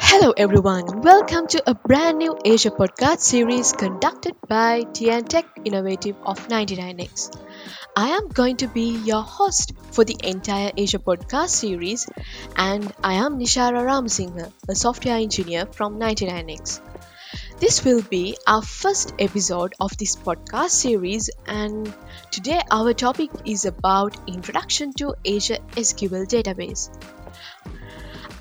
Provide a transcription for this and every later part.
Hello, everyone. Welcome to a brand new Azure podcast series conducted by TN Tech Innovative of 99X. I am going to be your host for the entire Azure podcast series, and I am Nishara Ramsingha, a software engineer from 99X. This will be our first episode of this podcast series, and today our topic is about Introduction to Azure SQL Database.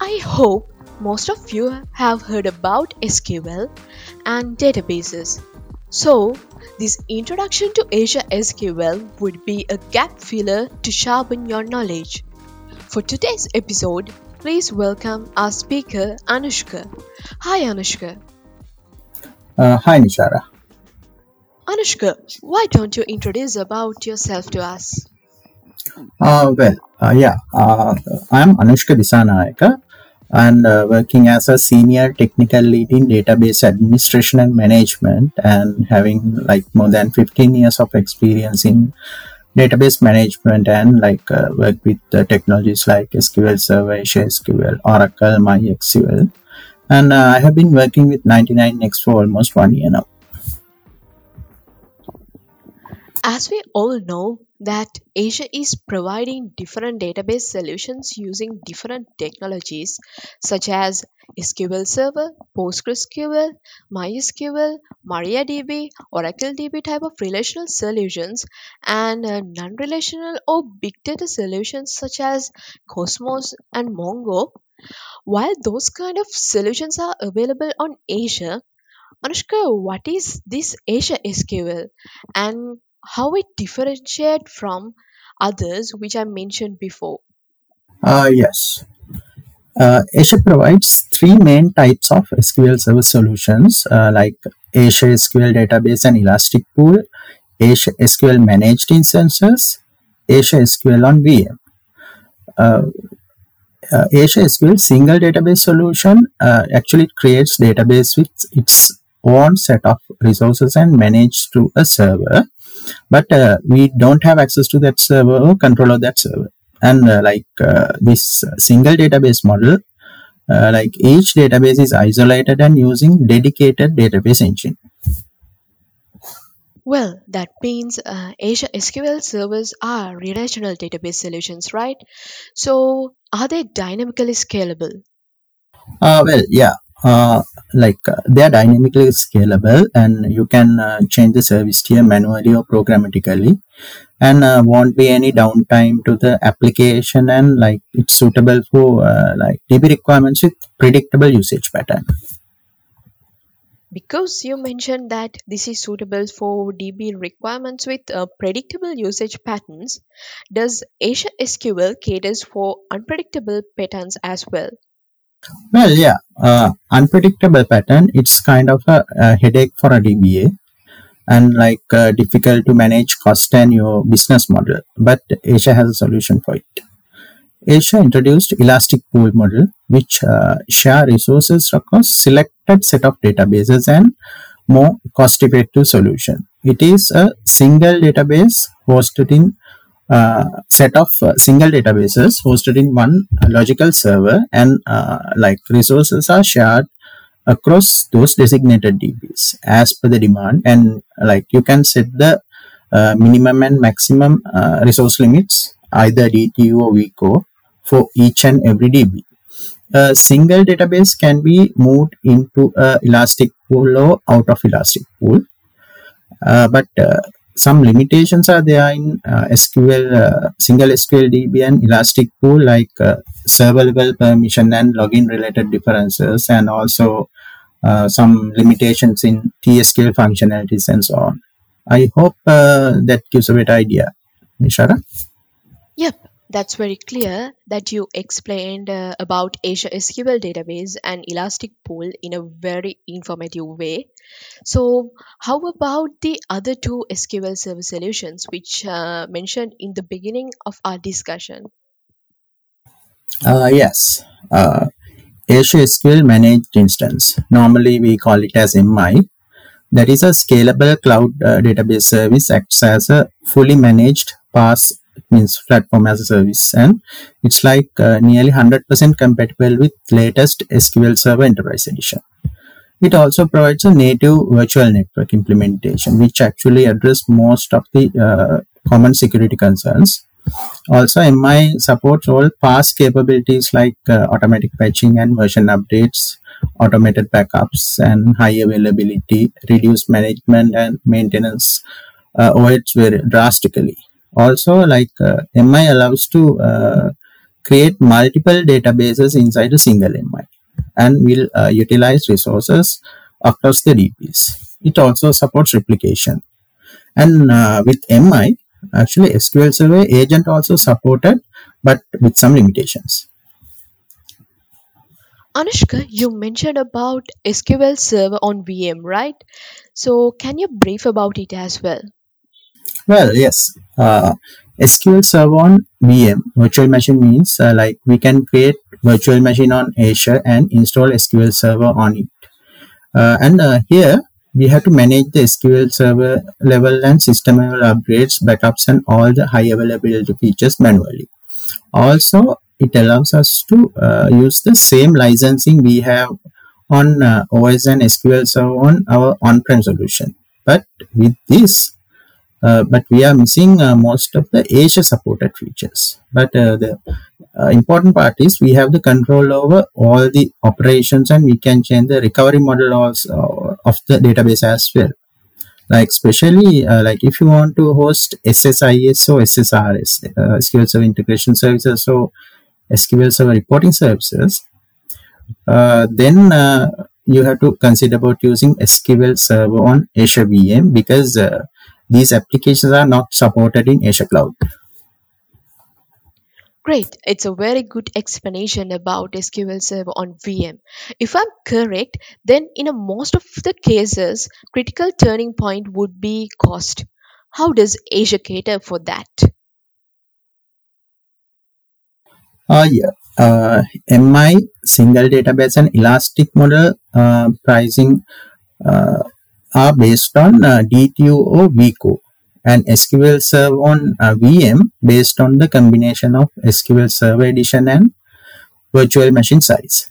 I hope most of you have heard about SQL and databases. So, this introduction to Azure SQL would be a gap filler to sharpen your knowledge. For today's episode, please welcome our speaker Anushka. Hi Anushka. Uh, hi Nishara. Anushka, why don't you introduce about yourself to us? Uh, well, uh, yeah, uh, I'm Anushka Disanayaka and uh, working as a senior technical lead in database administration and management and having like more than 15 years of experience in database management and like uh, work with uh, technologies like SQL Server, SQL, Oracle, MySQL. And uh, I have been working with 99x for almost one year now. As we all know that Azure is providing different database solutions using different technologies such as SQL Server, PostgreSQL, MySQL, MariaDB, Oracle DB type of relational solutions and uh, non-relational or big data solutions such as Cosmos and Mongo. While those kind of solutions are available on Azure, Anushka, what is this Azure SQL and how it differentiate from others which I mentioned before? Uh, yes. Uh, Azure provides three main types of SQL Server solutions uh, like Azure SQL Database and Elastic Pool, Azure SQL Managed Instances, Azure SQL on VM. Uh, uh, Azure SQL single database solution uh, actually creates database with its own set of resources and managed through a server but uh, we don't have access to that server or control of that server and uh, like uh, this single database model uh, like each database is isolated and using dedicated database engine Well, that means uh, Azure SQL servers are relational database solutions, right? So, are they dynamically scalable? uh, well yeah uh, like uh, they are dynamically scalable and you can uh, change the service tier manually or programmatically and uh, won't be any downtime to the application and like it's suitable for uh, like db requirements with predictable usage pattern Because you mentioned that this is suitable for DB requirements with uh, predictable usage patterns, does Azure SQL caters for unpredictable patterns as well? Well yeah uh, unpredictable pattern. It's kind of a, a headache for a dba and like uh, difficult to manage cost and your business model. But azure has a solution for it. Azure introduced elastic pool model which uh, share resources across selected set of databases and more cost effective solution. It is a single database hosted in set of uh, single databases hosted in one logical server and uh, like resources are shared across those designated DBs as per the demand and like you can set the uh, minimum and maximum uh, resource limits either DTU or vCore for each and every DB. A single database can be moved into a elastic pool or out of elastic pool uh, but uh, some limitations are there in uh, SQL, uh, single SQL DB and Elastic Pool, like uh, server level permission and login related differences, and also uh, some limitations in TSQL functionalities and so on. I hope uh, that gives a better idea, Nishara. That's very clear that you explained uh, about Azure SQL database and Elastic Pool in a very informative way. So, how about the other two SQL Server solutions which uh, mentioned in the beginning of our discussion? Uh, yes, uh, Azure SQL Managed Instance. Normally, we call it as MI. That is a scalable cloud uh, database service acts as a fully managed PaaS means platform as a service, and it's like uh, nearly 100% compatible with latest SQL Server Enterprise Edition. It also provides a native virtual network implementation, which actually address most of the uh, common security concerns. Also, MI supports all PaaS capabilities like uh, automatic patching and version updates, automated backups, and high availability, reduced management and maintenance uh, OS very drastically. Also, like uh, MI allows to uh, create multiple databases inside a single MI and will uh, utilize resources across the DBs. It also supports replication. And with MI, actually SQL Server agent also supported, but with some limitations. Anushka, you mentioned about SQL Server on VM, right? So, can you brief about it as well? Well, yes. Uh, SQL Server on VM, virtual machine means uh, like we can create virtual machine on Azure and install SQL Server on it. Uh, and uh, here we have to manage the SQL Server level and system level upgrades, backups, and all the high availability features manually. Also, it allows us to uh, use the same licensing we have on uh, OS and SQL Server on our on-prem solution. But with this, but we are missing uh, most of the Azure supported features. But uh, the uh, important part is we have the control over all the operations and we can change the recovery model also of the database as well. Like especially uh, like if you want to host SSIS or SSRS, uh, SQL Server Integration Services, so SQL Server Reporting Services, then you have to consider about using SQL Server on Azure VM because these applications are not supported in Azure Cloud. Great, it's a very good explanation about SQL Server on VM. If I'm correct, then in a most of the cases, critical turning point would be cost. How does Azure cater for that? Uh, yeah. Uh, MI, single database and elastic model uh, pricing uh, are based on uh, or vCore and SQL Server on uh, VM based on the combination of SQL Server Edition and virtual machine size.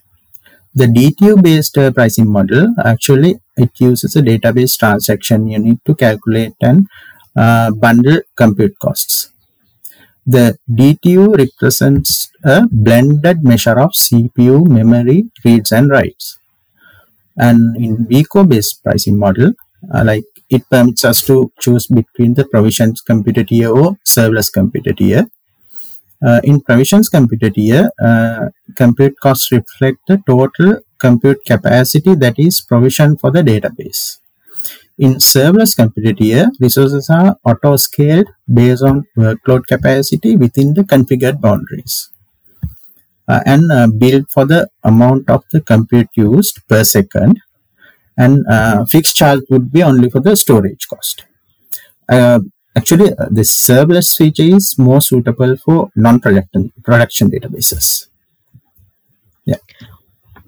The DTU based uh, pricing model actually it uses a database transaction unit to calculate and uh, bundle compute costs. The DTU represents a blended measure of CPU, memory, reads and writes. And in vCore based pricing model, uh, like it permits us to choose between the provisions computed tier or serverless computed tier. Uh, in provisions computed tier, uh, compute costs reflect the total compute capacity that is provisioned for the database. In serverless computed tier, resources are auto-scaled based on workload capacity within the configured boundaries. Uh, and uh, billed for the amount of the compute used per second and uh, fixed charge would be only for the storage cost. Actually, uh, this serverless feature is more suitable for non-production production databases. Yeah.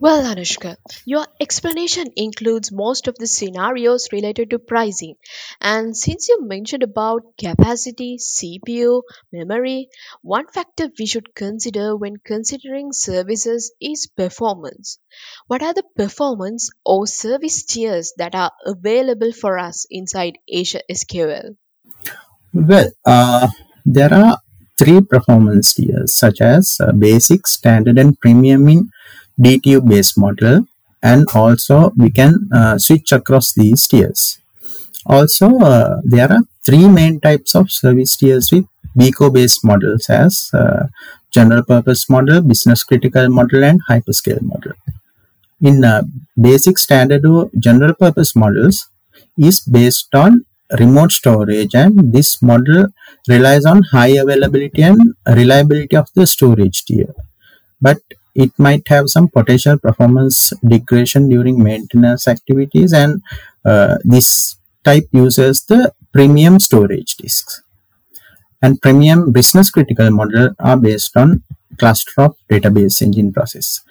Well, Anushka, your explanation includes most of the scenarios related to pricing. And since you mentioned about capacity, CPU, memory, one factor we should consider when considering services is performance. What are the performance or service tiers that are available for us inside Azure SQL? Well, uh, there are three performance tiers such as uh, basic, standard, and premium in DTU based model and also we can uh, switch across these tiers. Also, uh, there are three main types of service tiers with vCore based models as uh, general purpose model, business critical model and hyperscale model. In uh, basic standard or general purpose models is based on remote storage and this model relies on high availability and reliability of the storage tier. But it might have some potential performance degradation during maintenance activities and uh, this type uses the premium storage disks. And premium business critical model are based on cluster of database engine process.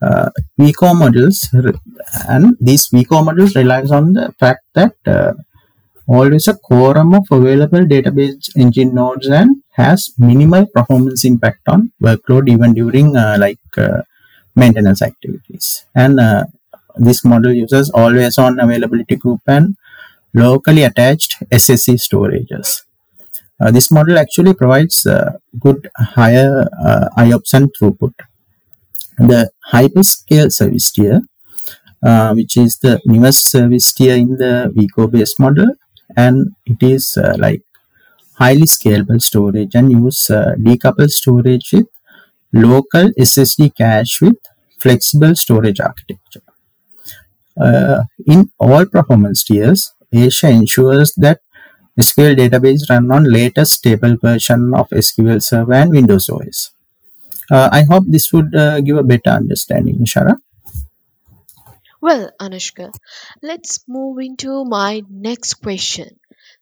Uh, vCore models and these vCore models relies on the fact that uh, always a quorum of available database engine nodes and has minimal performance impact on workload even during uh, like uh, maintenance activities. And uh, this model uses always on availability group and locally attached SSD storages. Uh, this model actually provides uh, good higher uh, IOPS and throughput. The hyperscale service tier, uh, which is the newest service tier in the vCore based model, and it is like highly scalable storage and use uh, decoupled storage with local SSD cache with flexible storage architecture. Uh, in all performance tiers, Azure ensures that SQL database run on latest stable version of SQL Server and Windows OS. Uh, I hope this would uh, give a better understanding, Shara. Well, Anushka, let's move into my next question.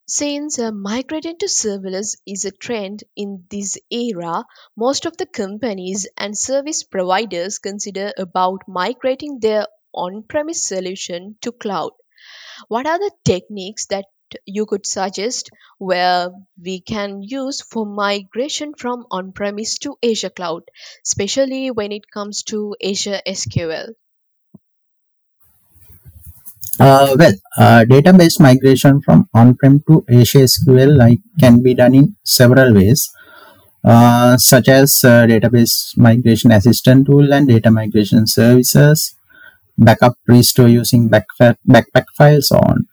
Since uh, migrating to serverless is a trend in this era, most of the companies and service providers consider about migrating their on-premise solution to cloud. What are the techniques that you could suggest where we can use for migration from on-premise to Azure cloud, especially when it comes to Azure SQL? Uh, well, uh, database migration from on-prem to Azure SQL like can be done in several ways, uh, such as uh, database migration assistant tool and data migration services, backup restore using BACPAC, BACPAC files on.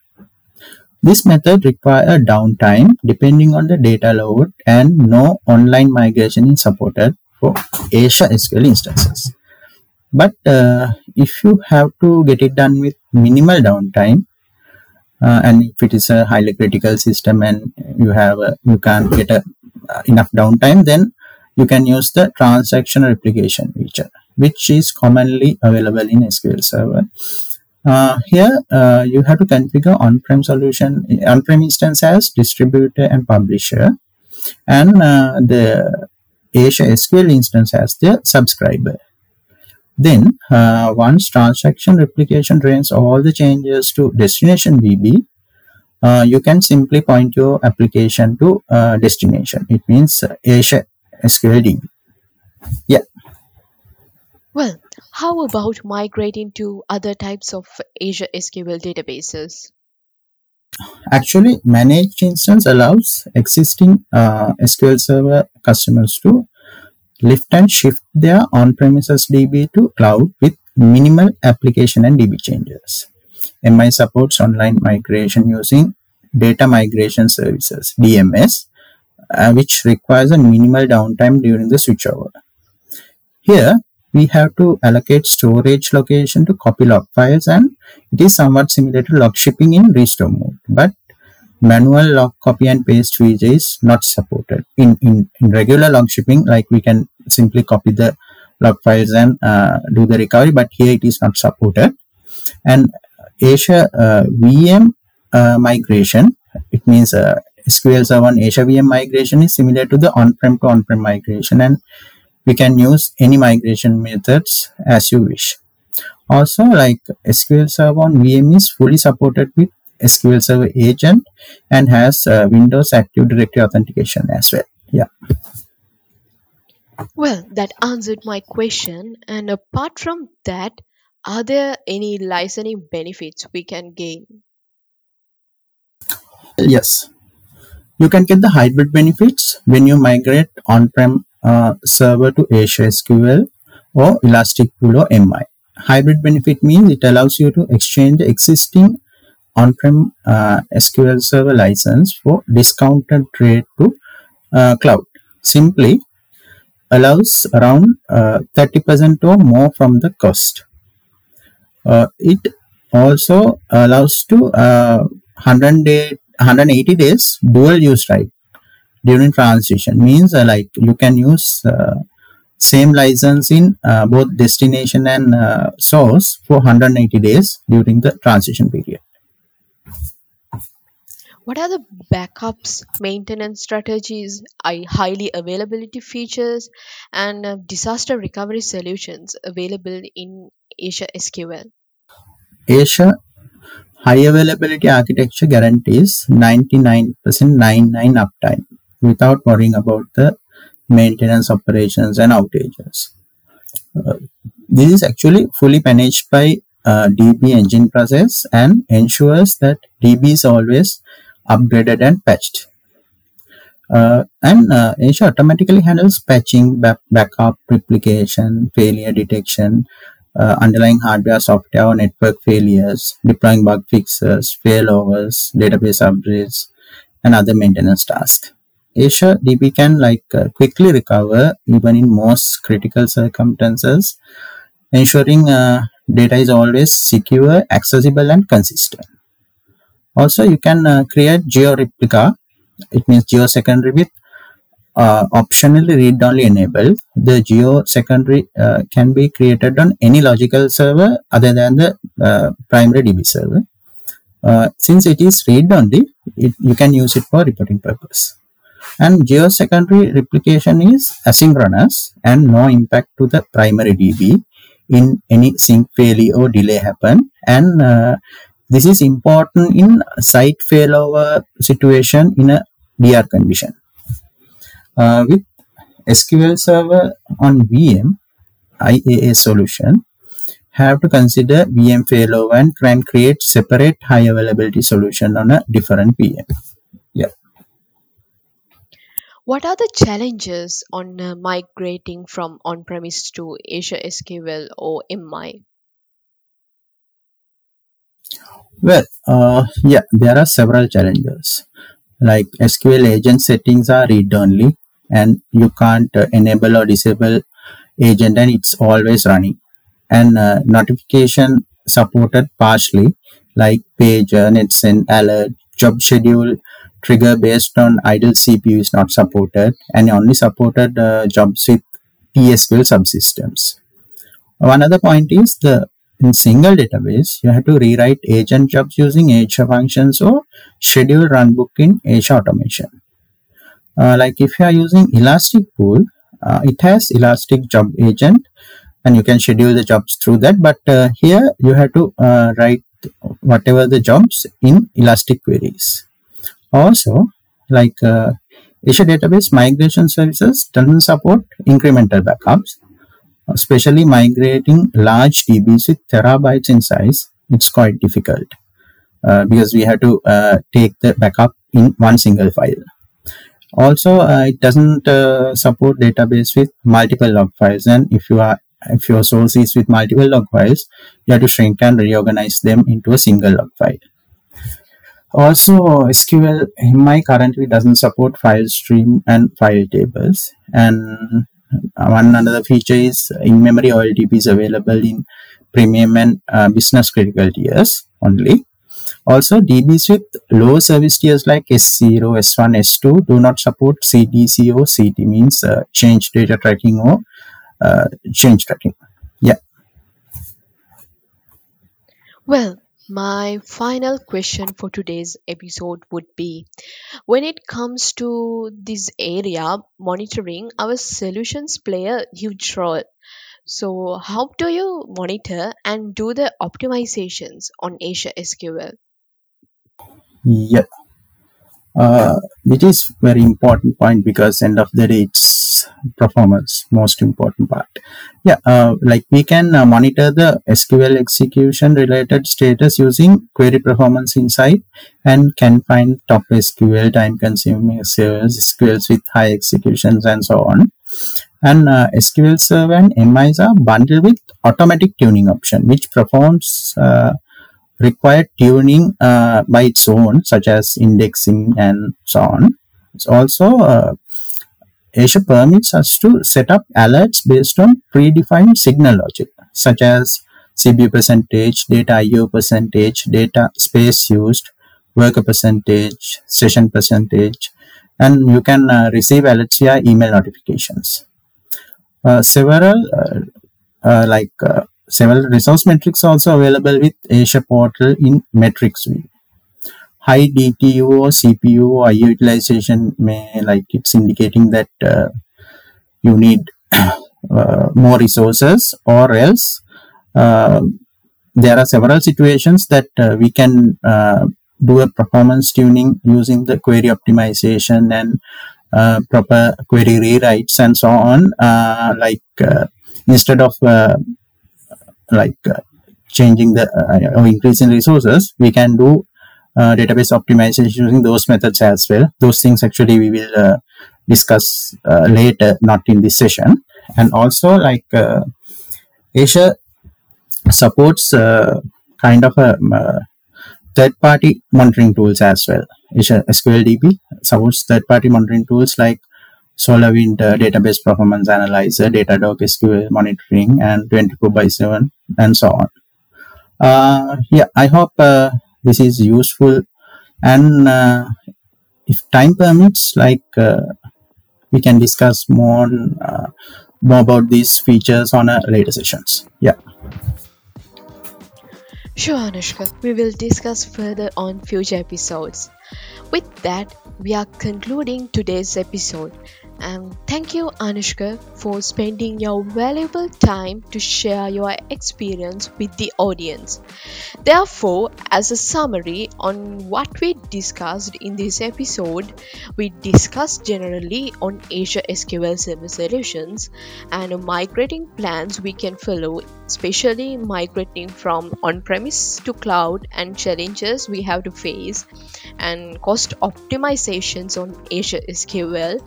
This method require downtime depending on the data load and no online migration is supported for Azure SQL instances. But uh, if you have to get it done with minimal downtime, uh, and if it is a highly critical system and you have a, you can't get a, uh, enough downtime, then you can use the transaction replication feature, which is commonly available in SQL Server. Uh, here, uh, you have to configure on-prem solution, on-prem instance as distributor and publisher, and uh, the Azure SQL instance as the subscriber. Then, uh, once transaction replication drains all the changes to destination DB, uh, you can simply point your application to uh, destination. It means uh, Azure SQL DB. Yeah. Well, how about migrating to other types of Azure SQL databases? Actually, managed instance allows existing uh, SQL Server customers to lift and shift their on-premises DB to cloud with minimal application and DB changes. MI supports online migration using data migration services DMS, uh, which requires a minimal downtime during the switchover. Here, we have to allocate storage location to copy log files and it is somewhat similar to log shipping in restore mode but manual log copy and paste feature is not supported in, in, in regular log shipping like we can simply copy the log files and uh, do the recovery but here it is not supported. And Azure uh, VM uh, migration it means uh, SQL Server on Azure VM migration is similar to the on-prem to on-prem migration and we can use any migration methods as you wish. Also like sql server on vm is fully supported with sql server agent and has uh, windows active directory authentication as well. Yeah Well, that answered my question. And apart from that, are there any licensing benefits we can gain? yes you can get the hybrid benefits when you migrate on-prem uh, server to azure sql or elastic pool or mi hybrid benefit means it allows you to exchange the existing on-prem uh, sql server license for discounted rate to uh, cloud simply allows around uh, 30% or more from the cost. Uh, it also allows to uh, 100 day, 180 days dual use right during transition means uh, like you can use uh, same license in uh, both destination and uh, source for 180 days during the transition period. What are the backups, maintenance strategies, I- highly availability features, and uh, disaster recovery solutions available in Azure SQL? Azure high availability architecture guarantees 99% 99 uptime without worrying about the maintenance operations and outages. Uh, this is actually fully managed by uh, DB engine process and ensures that DB is always upgraded and patched. Uh, and uh, Azure automatically handles patching, back, backup, replication, failure detection, uh, underlying hardware, software, or network failures, deploying bug fixes, failovers, database upgrades, and other maintenance tasks. Azure DB can like uh, quickly recover even in most critical circumstances, ensuring uh, data is always secure, accessible, and consistent. Also, you can uh, create geo replica. It means geo secondary with uh, optionally read-only enabled. The geo secondary uh, can be created on any logical server other than the uh, primary DB server. Uh, since it is read-only, it, you can use it for reporting purpose. And geo secondary replication is asynchronous and no impact to the primary DB in any sync failure or delay happen. And uh, this is important in site failover situation in a DR condition. Uh, with SQL Server on VM, IaaS solution, have to consider VM failover and can create separate high availability solution on a different VM. Yeah. What are the challenges on uh, migrating from on premise to Azure SQL or MI? Well, uh, yeah, there are several challenges. Like SQL agent settings are read only, and you can't uh, enable or disable agent, and it's always running. And uh, notification supported partially, like pager, netsend, alert, job schedule, trigger based on idle CPU is not supported, and only supported uh, jobs with TSQL subsystems. One other point is the in single database, you have to rewrite agent jobs using Azure functions or schedule runbook in Azure automation. Uh, like if you are using Elastic Pool, uh, it has Elastic Job Agent and you can schedule the jobs through that. But uh, here you have to uh, write whatever the jobs in Elastic queries. Also, like uh, Azure Database Migration Services doesn't support incremental backups especially migrating large with terabytes in size, it's quite difficult uh, because we have to uh, take the backup in one single file. Also, uh, it doesn't uh, support database with multiple log files, and if you are if your source is with multiple log files, you have to shrink and reorganize them into a single log file. Also, SQL MI currently doesn't support file stream and file tables, and one another feature is in-memory OLTP is available in premium and uh, business critical tiers only. Also, DBs with low service tiers like S0, S1, S2 do not support CDC or CT means uh, change data tracking or uh, change tracking. Yeah. Well, my final question for today's episode would be when it comes to this area monitoring our solutions play a huge role so how do you monitor and do the optimizations on Azure SQL Yeah. Uh, it is very important point because end of the day it's performance most important part yeah uh, like we can uh, monitor the sql execution related status using query performance insight and can find top sql time consuming sqls with high executions and so on and uh, sql server and mis are bundled with automatic tuning option which performs uh, required tuning uh, by its own, such as indexing and so on. It's also Azure permits us to set up alerts based on predefined signal logic, such as CPU percentage, data IO percentage, data space used, worker percentage, session percentage, and you can uh, receive alerts via email notifications. Uh, several uh, uh, like uh, several resource metrics also available with Azure portal in metrics view. High DTU or CPU or IO utilization may like it's indicating that uh, you need uh, more resources or else uh, there are several situations that uh, we can uh, do a performance tuning using the query optimization and uh, proper query rewrites and so on. Like instead of like changing the or increasing resources, we can do uh, database optimization using those methods as well. Those things actually we will uh, discuss uh, later, not in this session. And also, like uh, Azure supports uh, kind of a um, uh, third-party monitoring tools as well. Azure SQL DB supports third-party monitoring tools like SolarWind Database Performance Analyzer, Datadog SQL Monitoring, and 24 by 7, and so on. Yeah, I hope this is useful, and uh, if time permits, like uh, we can discuss more uh, more about these features on a later sessions. Yeah. Sure, Anushka, we will discuss further on future episodes. With that, we are concluding today's episode. And thank you, Anushka, for spending your valuable time to share your experience with the audience. Therefore, as a summary on what we discussed in this episode, we discussed generally on Azure SQL Server solutions and migrating plans we can follow, especially migrating from on premise to cloud and challenges we have to face, and cost optimizations on Azure SQL.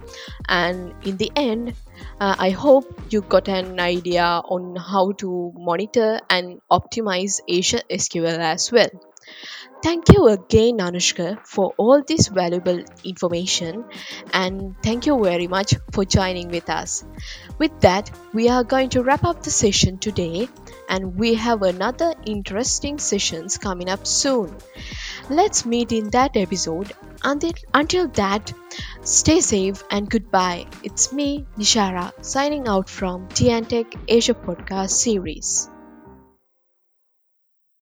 And in the end, uh, I hope you got an idea on how to monitor and optimize Azure SQL as well. Thank you again, Anushka, for all this valuable information, and thank you very much for joining with us. With that, we are going to wrap up the session today, and we have another interesting sessions coming up soon. Let's meet in that episode. Until, until that, stay safe and goodbye. It's me, Nishara, signing out from TNTech Azure Podcast series.